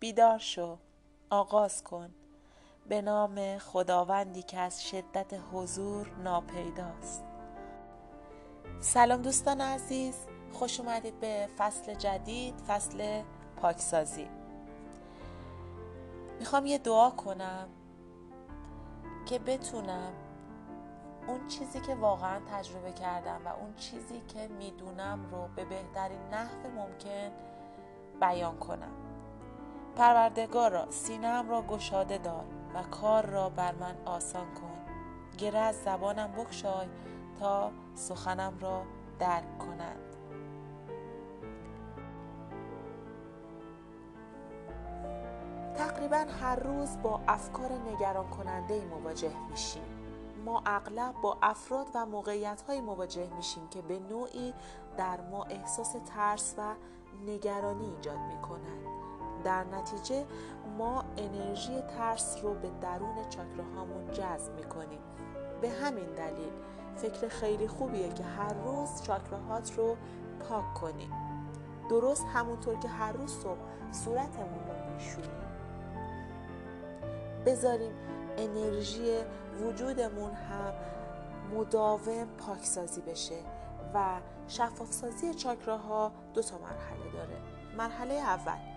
بیدار شو آغاز کن. به نام خداوندی که از شدت حضور ناپیداست. سلام دوستان عزیز خوش اومدید به فصل جدید فصل پاکسازی. می‌خوام یه دعا کنم که بتونم اون چیزی که واقعا تجربه کردم و اون چیزی که می‌دونم رو به بهترین نحو ممکن بیان کنم. پروردگارا سینم را گشاده دار و کار را بر من آسان کن. گره از زبانم بکشای تا سخنم را درک کنند تقریبا هر روز با افکار نگران کننده مواجه میشیم. ما اغلب با افراد و موقعیت های مواجه میشیم که به نوعی در ما احساس ترس و نگرانی ایجاد می‌کنند. در نتیجه ما انرژی ترس رو به درون چاکراهامون جذب می‌کنیم. به همین دلیل فکر خیلی خوبیه که هر روز چاکراهات رو پاک کنیم. درست همونطور که هر روز صبح صورتمون رو میشونیم. بذاریم انرژی وجودمون هم مداوم پاکسازی بشه و شفافسازی چاکراها دو تا مرحله داره. مرحله اول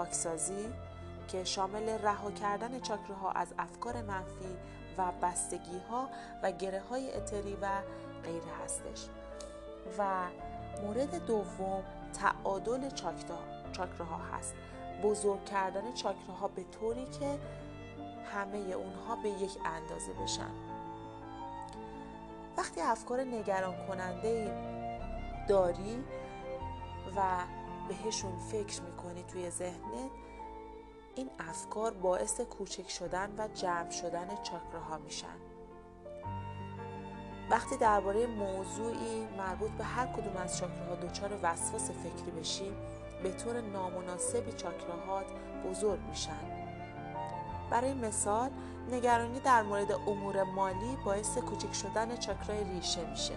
پاکسازی که شامل رها کردن چاکراها از افکار منفی و بستگی ها و گره های اتری و غیره هستش. و مورد دوم تعادل چاکراها هست. بزرگ کردن چاکراها به طوری که همه اونها به یک اندازه بشن. وقتی افکار نگران کننده داری و بهشون فکر می‌کنی توی ذهنت این افکار باعث کوچک شدن و جمع شدن چاکراها میشن. وقتی درباره موضوعی مربوط به هر کدوم از چاکراها دچار وسواس فکری بشی به طور نامناسبی چاکراهات بزرگ میشن. برای مثال نگرانی در مورد امور مالی باعث کوچک شدن چاکرای ریشه میشه.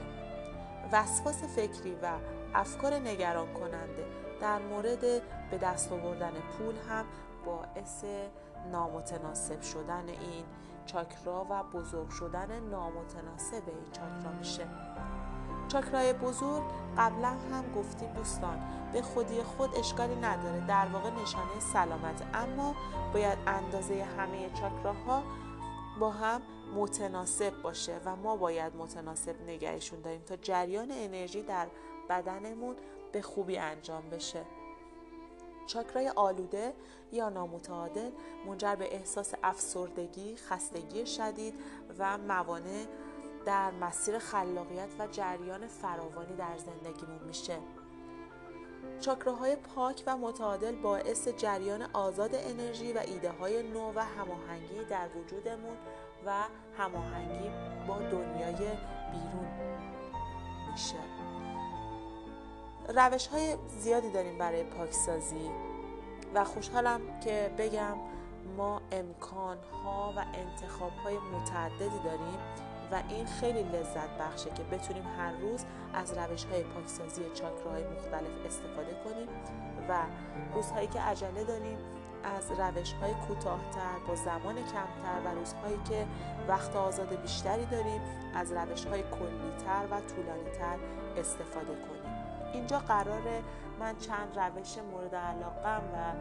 وسواس فکری و افکار نگران کننده در مورد به دست آوردن پول هم باعث نامتناسب شدن این چاکرا و بزرگ شدن نامتناسب این چاکرا میشه. چاکرای بزرگ قبلا هم گفتیم دوستان به خودی خود اشکالی نداره در واقع نشانه سلامت. اما باید اندازه همه چاکراها با هم متناسب باشه و ما باید متناسب نگهشون داریم تا جریان انرژی در بدنمون به خوبی انجام بشه. چاکرای آلوده یا نامتعادل منجر به احساس افسردگی، خستگی شدید و موانع در مسیر خلاقیت و جریان فراوانی در زندگیمون میشه. چاکراهای پاک و متعادل باعث جریان آزاد انرژی و ایده های نو و هماهنگی در وجودمون و هماهنگی با دنیای بیرون میشه. روش های زیادی داریم برای پاکسازی و خوشحالم که بگم ما امکان ها و انتخاب های متعددی داریم و این خیلی لذت بخشه که بتونیم هر روز از روش های پاکسازی چاکراهای مختلف استفاده کنیم و روزهایی که عجله داریم از روش های کوتاهتر با زمان کمتر و روزهایی که وقت آزاد بیشتری داریم از روش های کلیتر و طولانیتر استفاده کنیم. اینجا قراره من چند روش مورد علاقم و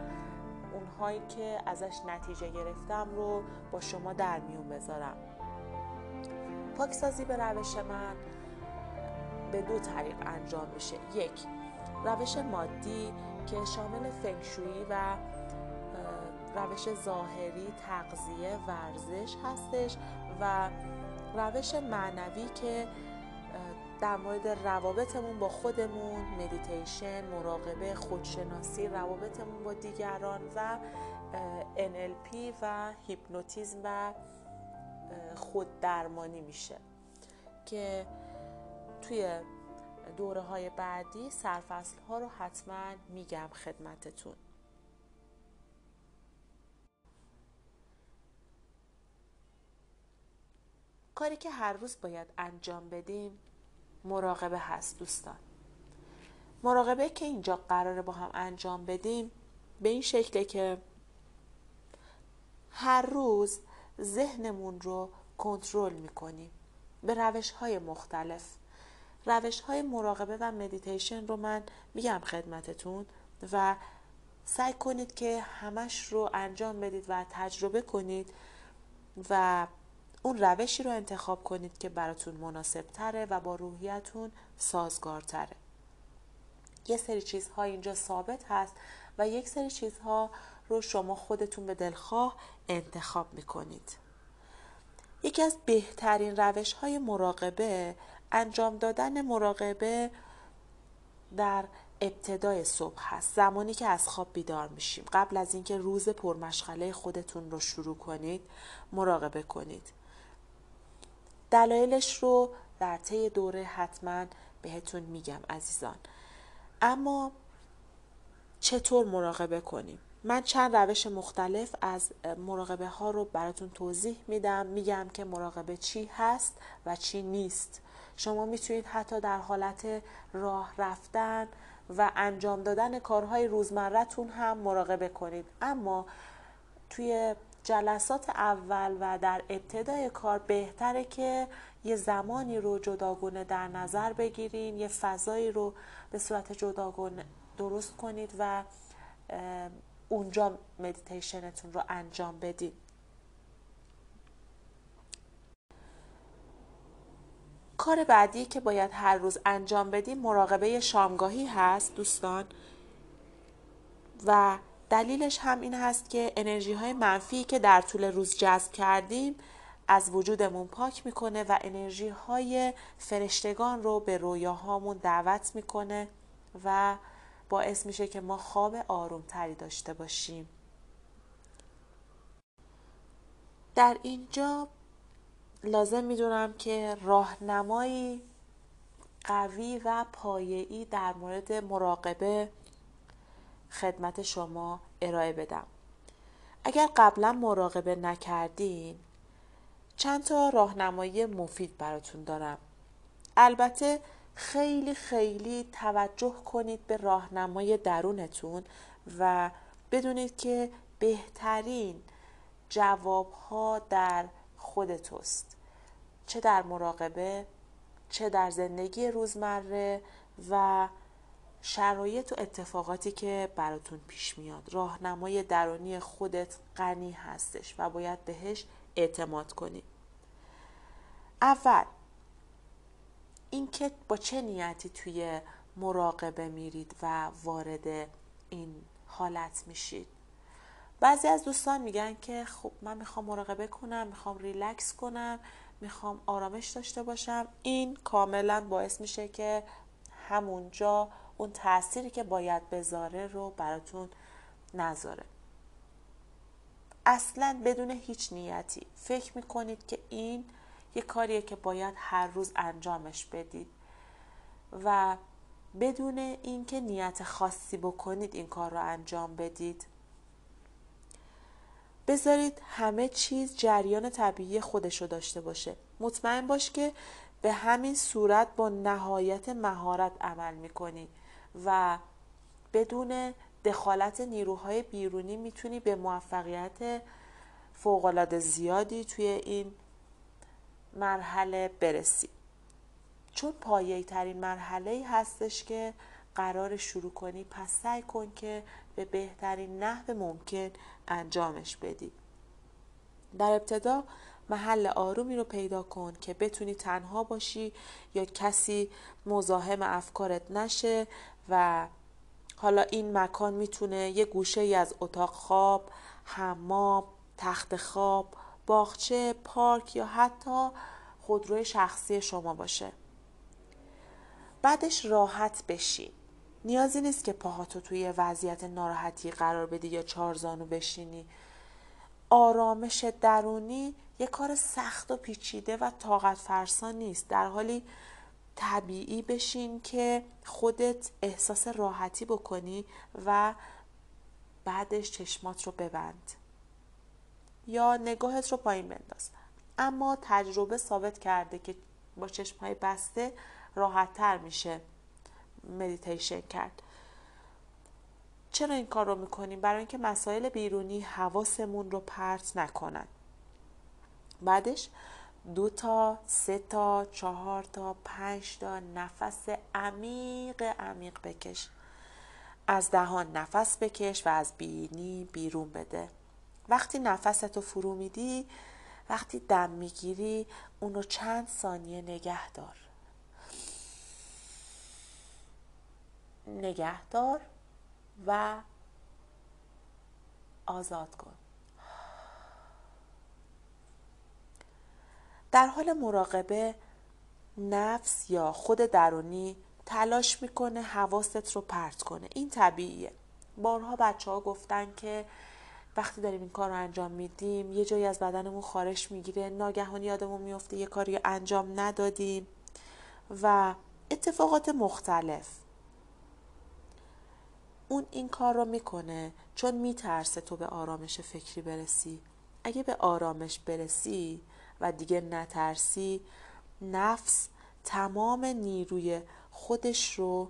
اونهایی که ازش نتیجه گرفتم رو با شما در میون بذارم. پاکسازی به روش من به دو طریق انجام میشه. یک روش مادی که شامل فنگشویی و روش ظاهری تغذیه ورزش هستش و روش معنوی که در مورد روابطمون با خودمون مدیتیشن مراقبه خودشناسی روابطمون با دیگران و NLP و هیپنوتیزم و خود درمانی میشه. که توی دوره های بعدی سرفصل ها رو حتما میگم خدمتتون. کاری که هر روز باید انجام بدیم مراقبه هست دوستان. مراقبه که اینجا قراره با هم انجام بدیم به این شکله که هر روز ذهنمون رو کنترل می‌کنیم به روش های مختلف. روش های مراقبه و مدیتیشن رو من میگم خدمتتون و سعی کنید که همش رو انجام بدید و تجربه کنید و اون روشی رو انتخاب کنید که براتون مناسب تره و با روحیتون سازگارتره. یه سری چیزها اینجا ثابت هست و یک سری چیزها رو شما خودتون به دلخواه انتخاب می‌کنید. یکی از بهترین روش های مراقبه انجام دادن مراقبه در ابتدای صبح هست. زمانی که از خواب بیدار میشیم. قبل از اینکه روز پرمشغله خودتون رو شروع کنید مراقبه کنید. دلایلش رو در طی دوره حتما بهتون میگم عزیزان. اما چطور مراقبه کنیم؟ من چند روش مختلف از مراقبه ها رو براتون توضیح میدم میگم که مراقبه چی هست و چی نیست. شما می‌تونید حتی در حالت راه رفتن و انجام دادن کارهای روزمرتون هم مراقبه کنید. اما توی جلسات اول و در ابتدای کار بهتره که یه زمانی رو جداگونه در نظر بگیرین یه فضایی رو به صورت جداگونه درست کنید و اونجا مدیتیشنتون رو انجام بدید کار بعدی که باید هر روز انجام بدیم مراقبه شامگاهی هست دوستان. و دلیلش هم این هست که انرژی های منفی که در طول روز جذب کردیم از وجودمون پاک می‌کنه و انرژی های فرشتگان رو به رویاهامون دعوت می‌کنه و باعث میشه که ما خواب آرومتری داشته باشیم. در اینجا لازم می‌دونم که راهنمایی قوی و پایه‌ای در مورد مراقبه خدمت شما ارائه بدم. اگر قبلا مراقبه نکردین چند تا راهنمایی مفید براتون دارم. البته خیلی خیلی توجه کنید به راهنمای درونتون و بدونید که بهترین جوابها در خود توست چه در مراقبه چه در زندگی روزمره و شرایط و اتفاقاتی که براتون پیش میاد. راهنمای درونی خودت غنی هستش و باید بهش اعتماد کنی. اول اینکه با چه نیتی توی مراقبه میرید و وارد این حالت میشید. بعضی از دوستان میگن که خب من می‌خوام مراقبه کنم می‌خوام ریلکس کنم می‌خوام آرامش داشته باشم. این کاملا باعث میشه که همونجا اون تأثیری که باید بذاره رو براتون نذاره. اصلا بدون هیچ نیتی فکر می‌کنید که این یه کاریه که باید هر روز انجامش بدید و بدون اینکه نیت خاصی بکنید این کار رو انجام بدید. بذارید همه چیز جریان طبیعی خودش رو داشته باشه. مطمئن باش که به همین صورت با نهایت مهارت عمل می‌کنی. و بدون دخالت نیروهای بیرونی می‌تونی به موفقیت فوقالعاده زیادی توی این مرحله برسی. چون پایه ترین مرحله هستش که قرار شروع کنی پس سعی کن که به بهترین نحو ممکن انجامش بدی. در ابتدا محل آرومی رو پیدا کن که بتونی تنها باشی یا کسی مزاحم افکارت نشه و حالا این مکان می‌تونه یه گوشه ای از اتاق خواب، حمام، تخت خواب، باغچه، پارک یا حتی خودروی شخصی شما باشه. بعدش راحت بشی. نیازی نیست که پاهاتو توی وضعیت ناراحتی قرار بدی یا چارزانو بشینی. آرامش درونی یه کار سخت و پیچیده و طاقت فرسا نیست. در حالی طبیعی بشین که خودت احساس راحتی بکنی و بعدش چشمات رو ببند یا نگاهت رو پایین بنداز اما تجربه ثابت کرده که با چشمهای بسته راحت تر میشه مدیتیشن کرد چرا این کار رو می‌کنیم؟ برای اینکه مسائل بیرونی حواسمون رو پرت نکنن. بعدش دو تا سه تا چهار تا پنج تا نفس عمیق عمیق بکش. از دهان نفس بکش و از بینی بیرون بده. وقتی نفستو فرو میدی وقتی دم می‌گیری اون رو چند ثانیه نگه دار نگه دار و آزاد کن. در حال مراقبه نفس یا خود درونی تلاش می‌کنه حواست رو پرت کنه. این طبیعیه. بارها بچه ها گفتن که وقتی داریم این کار رو انجام میدیم یه جایی از بدنمون خارش می‌گیره ناگهانی یادمون میفته یه کاری انجام ندادیم و اتفاقات مختلف. اون این کار رو می‌کنه چون میترسه تو به آرامش فکری برسی. اگه به آرامش برسی و دیگه نترسی نفس تمام نیروی خودش رو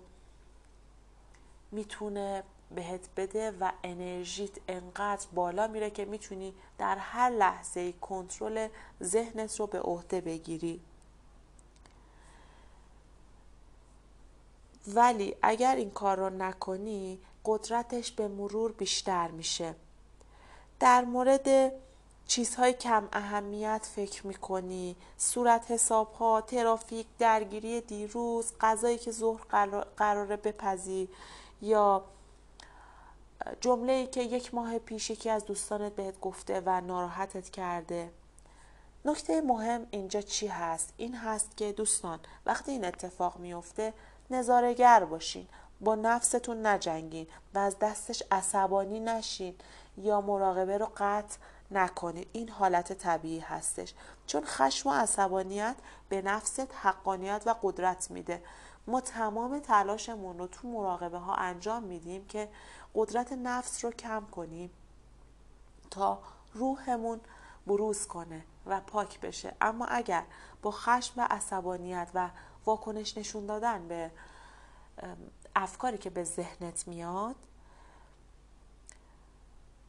می‌تونه بهت بده و انرژیت انقدر بالا میره که می‌تونی در هر لحظه کنترل ذهنت رو به عهده بگیری. ولی اگر این کار رو نکنی قدرتش به مرور بیشتر میشه. در مورد چیزهای کم اهمیت فکر می‌کنی صورت حساب ها ترافیک درگیری دیروز غذایی که ظهر قراره بپزی یا جمله ای که یک ماه پیش یکی از دوستانت بهت گفته و ناراحتت کرده. نکته مهم اینجا چی هست؟ این هست که دوستان وقتی این اتفاق میفته نظارگر باشین. با نفستون نجنگین و از دستش عصبانی نشین یا مراقبه رو قطع نکنید این حالت طبیعی هستش. چون خشم و عصبانیت به نفست حقانیت و قدرت میده. ما تمام تلاشمون رو تو مراقبه ها انجام میدیم که قدرت نفس رو کم کنیم تا روحمون بروز کنه و پاک بشه. اما اگر با خشم و عصبانیت و واکنش نشون دادن به افکاری که به ذهنت میاد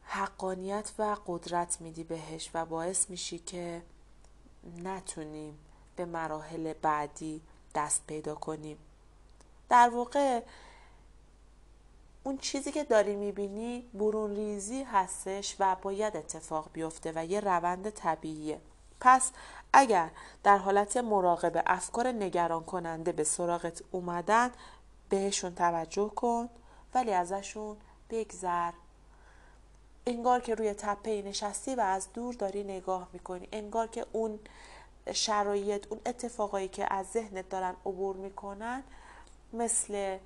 حقانیت و قدرت میدی بهش و باعث میشی که نتونیم به مراحل بعدی دست پیدا کنیم. در واقع اون چیزی که داری می‌بینی برون ریزی هستش و باید اتفاق بیفته و یه روند طبیعیه. پس اگر در حالت مراقبه افکار نگران کننده به سراغت اومدن بهشون توجه کن ولی ازشون بگذر. انگار که روی تپه نشستی و از دور داری نگاه می‌کنی. انگار که اون شرایط اون اتفاقایی که از ذهنت دارن عبور می‌کنن مثل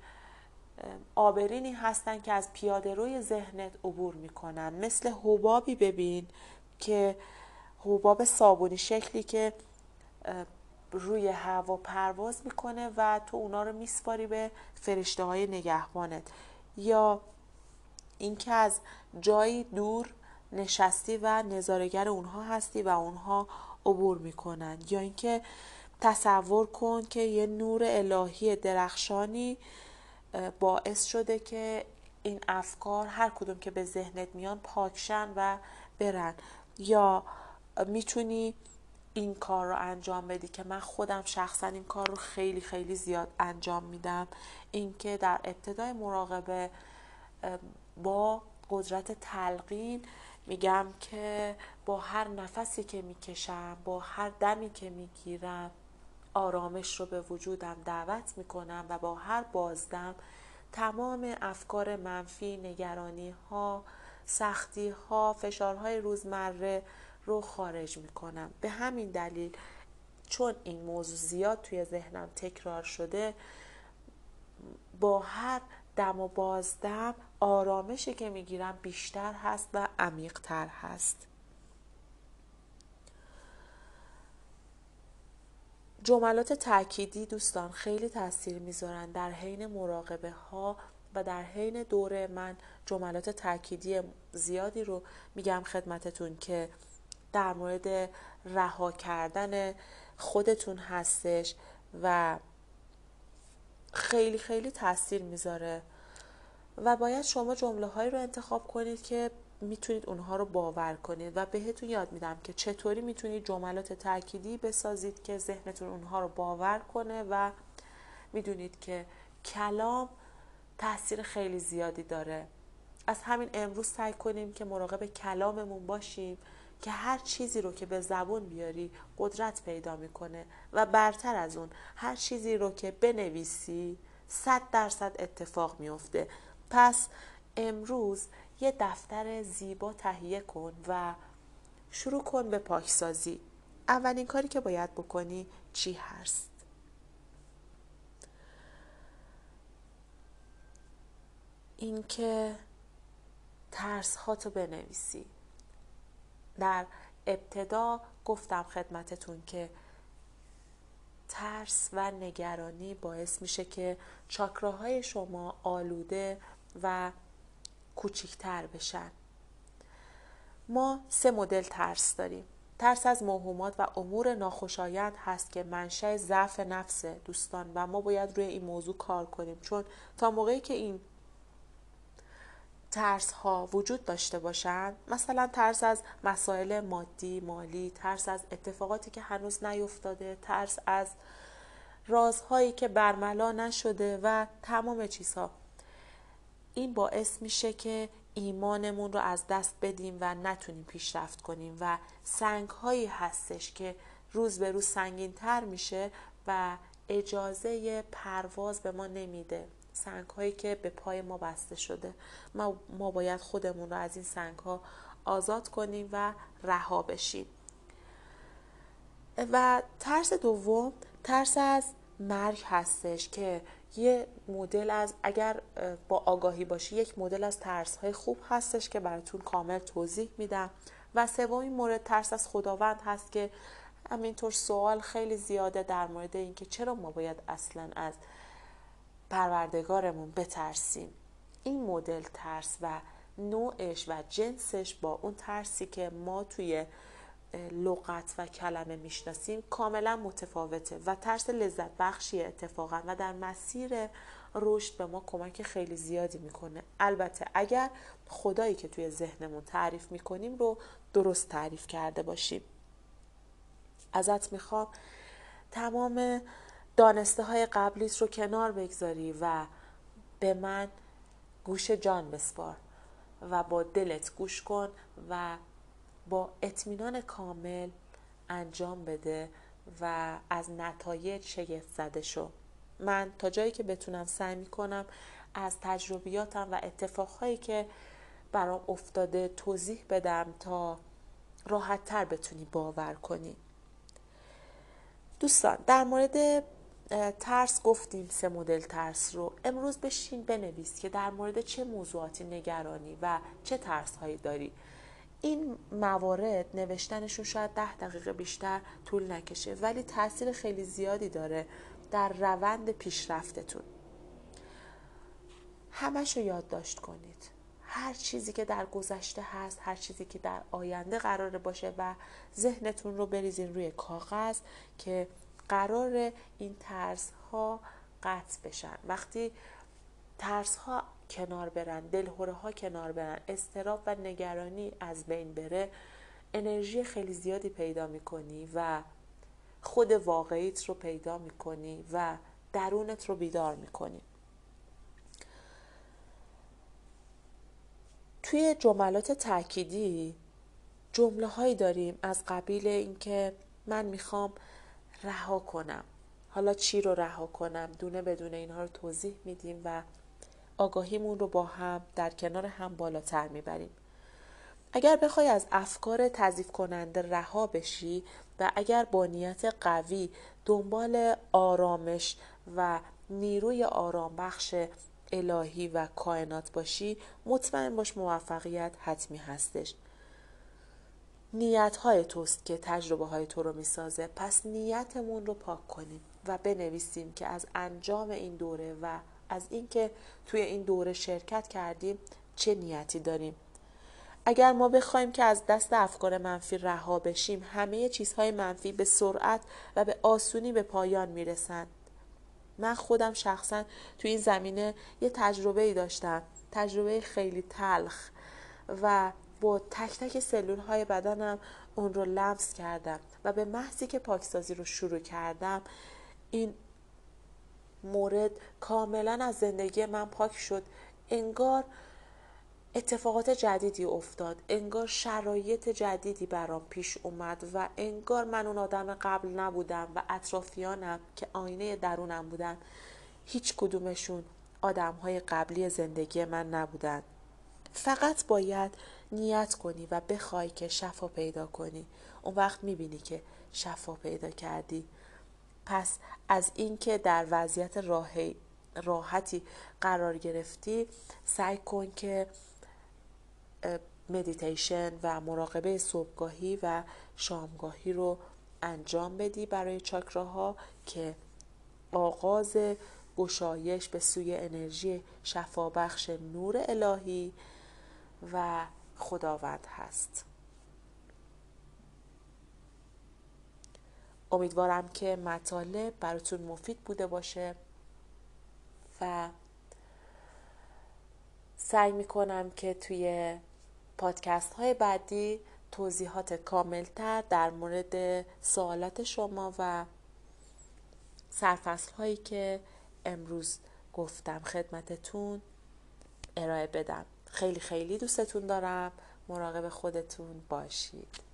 آبرینی هستن که از پیاده روی ذهنت عبور می‌کنن. مثل حبابی ببین که حباب صابونی شکلی که روی هوا پرواز می‌کنه و تو اونا رو میسپاری به فرشته های نگهبانت. یا اینکه از جایی دور نشستی و نظارگر اونها هستی و اونها عبور می‌کنن. یا اینکه تصور کن که یه نور الهی درخشانی باعث شده که این افکار هر کدوم که به ذهنت میان پاکشن و برن. یا می‌تونی این کار رو انجام بدی که من خودم شخصا این کار رو خیلی خیلی زیاد انجام میدم. اینکه در ابتدای مراقبه با قدرت تلقین میگم که با هر نفسی که می‌کشم با هر دمی که می‌گیرم آرامش رو به وجودم دعوت می‌کنم و با هر بازدم تمام افکار منفی، نگرانی ها، سختی ها، فشارهای روزمره رو خارج می‌کنم. به همین دلیل چون این موضوع زیاد توی ذهنم تکرار شده با هر دم و بازدم آرامشی که می‌گیرم بیشتر هست و عمیقتر هست. جملات تأکیدی دوستان خیلی تاثیر می‌ذارن در حین مراقبه ها و در حین دوره. من جملات تأکیدی زیادی رو میگم خدمتتون که در مورد رها کردن خودتون هستش و خیلی خیلی تاثیر می‌ذاره. و باید شما جمله هایی رو انتخاب کنید که می‌تونید اونها رو باور کنید و بهتون یاد میدم که چطوری می‌تونید جملات تأکیدی بسازید که ذهنتون اونها رو باور کنه و می‌دونید که کلام تاثیر خیلی زیادی داره. از همین امروز سعی کنیم که مراقب کلاممون باشیم که هر چیزی رو که به زبون بیاری قدرت پیدا می‌کنه و برتر از اون هر چیزی رو که بنویسی صد درصد اتفاق میفته پس امروز یه دفتر زیبا تهیه کن و شروع کن به پاکسازی. اولین کاری که باید بکنی چی هست؟ اینکه ترس هاتو بنویسی. در ابتدا گفتم خدمتتون که ترس و نگرانی باعث میشه که چاکراهای شما آلوده و کوچیکتر بشن. ما سه مدل ترس داریم. ترس از موهومات و امور ناخوشایند هست که منشأ ضعف نفس دوستان و ما باید روی این موضوع کار کنیم. چون تا موقعی که این ترس ها وجود داشته باشند؟ مثلا ترس از مسائل مادی مالی ترس از اتفاقاتی که هنوز نیفتاده ترس از رازهایی که برملا نشده و تمام چیزها. این باعث میشه که ایمانمون رو از دست بدیم و نتونیم پیشرفت کنیم و سنگ هایی هستش که روز به روز سنگین تر میشه و اجازه پرواز به ما نمیده. سنگ هایی که به پای ما بسته شده. ما, ما باید خودمون رو از این سنگ ها آزاد کنیم و رها بشیم. و ترس دوم ترس از مرگ هستش که یه مدل از اگر با آگاهی باشی یک مدل از ترس های خوب هستش که براتون کامل توضیح میدم. و سومین مورد ترس از خداوند هست که همینطور سوال خیلی زیاده در مورد اینکه چرا ما باید اصلا از پروردگارمون بترسیم. این مدل ترس و نوعش و جنسش با اون ترسی که ما توی لغت و کلمه می‌شناسیم کاملا متفاوته و ترس لذت بخشی اتفاقا و در مسیر رشد به ما کمک خیلی زیادی می‌کنه. البته اگر خدایی که توی ذهنمون تعریف می‌کنیم رو درست تعریف کرده باشیم. ازت می‌خوام تمام دانسته های قبلیت رو کنار بگذاری و به من گوش جان بسپار و با دلت گوش کن و با اطمینان کامل انجام بده و از نتایج شگفت زده شو. من تا جایی که بتونم سعی می‌کنم از تجربیاتم و اتفاقهایی که برام افتاده توضیح بدم تا راحت تر بتونی باور کنی. دوستان در مورد ترس گفتیم سه مدل ترس رو. امروز بشین بنویس که در مورد چه موضوعاتی نگرانی و چه ترس هایی داری. این موارد نوشتنشون شاید ده دقیقه بیشتر طول نکشه ولی تاثیر خیلی زیادی داره در روند پیشرفتتون. همش رو یادداشت کنید. هر چیزی که در گذشته هست هر چیزی که در آینده قراره باشه و ذهنتون رو بریزین روی کاغذ که قرار این ترس ها قطع بشن. وقتی ترس ها کنار برن دلهوره ها کنار برن استراب و نگرانی از بین بره انرژی خیلی زیادی پیدا می‌کنی و خود واقعیت رو پیدا می‌کنی و درونت رو بیدار می‌کنی. توی جملات تأکیدی جمله هایی داریم. از قبیل اینکه من می‌خوام رها کنم. حالا چی رو رها کنم؟ دونه بدون اینها رو توضیح میدیم و آگاهیمون رو با هم در کنار هم بالاتر می‌بریم. اگر بخوای از افکار تضیف کننده رها بشی و اگر با نیت قوی دنبال آرامش و نیروی آرام بخش الهی و کائنات باشی مطمئن باش موفقیت حتمی هستش. نیت های توست که تجربه های تو رو می‌سازه. پس نیتمون رو پاک کنیم و بنویسیم که از انجام این دوره و از اینکه توی این دوره شرکت کردیم چه نیتی داریم. اگر ما بخوایم که از دست افکار منفی رها بشیم همه چیزهای منفی به سرعت و به آسونی به پایان می‌رسند من خودم شخصا توی این زمینه یه تجربه ای داشتم تجربه خیلی تلخ و با تک تک سلول های بدنم اون رو لمس کردم و به محضی که پاکسازی رو شروع کردم این مورد کاملا از زندگی من پاک شد. انگار اتفاقات جدیدی افتاد انگار شرایط جدیدی برام پیش اومد و انگار من اون آدم قبل نبودم و اطرافیانم که آینه درونم بودن هیچ کدومشون آدم های قبلی زندگی من نبودن. فقط باید نیت کنی و بخوای که شفا پیدا کنی. اون وقت می‌بینی که شفا پیدا کردی. پس از اینکه در وضعیت راحتی قرار گرفتی سعی کن که مدیتیشن و مراقبه صبحگاهی و شامگاهی رو انجام بدی برای چاکراها که آغاز گشایش به سوی انرژی شفابخش نور الهی و خداوند هست. امیدوارم که مطالب براتون مفید بوده باشه و سعی می‌کنم که توی پادکست های بعدی توضیحات کاملتر در مورد سوالات شما و سرفصل هایی که امروز گفتم خدمتتون ارائه بدم. خیلی خیلی دوستتون دارم. مراقب خودتون باشید.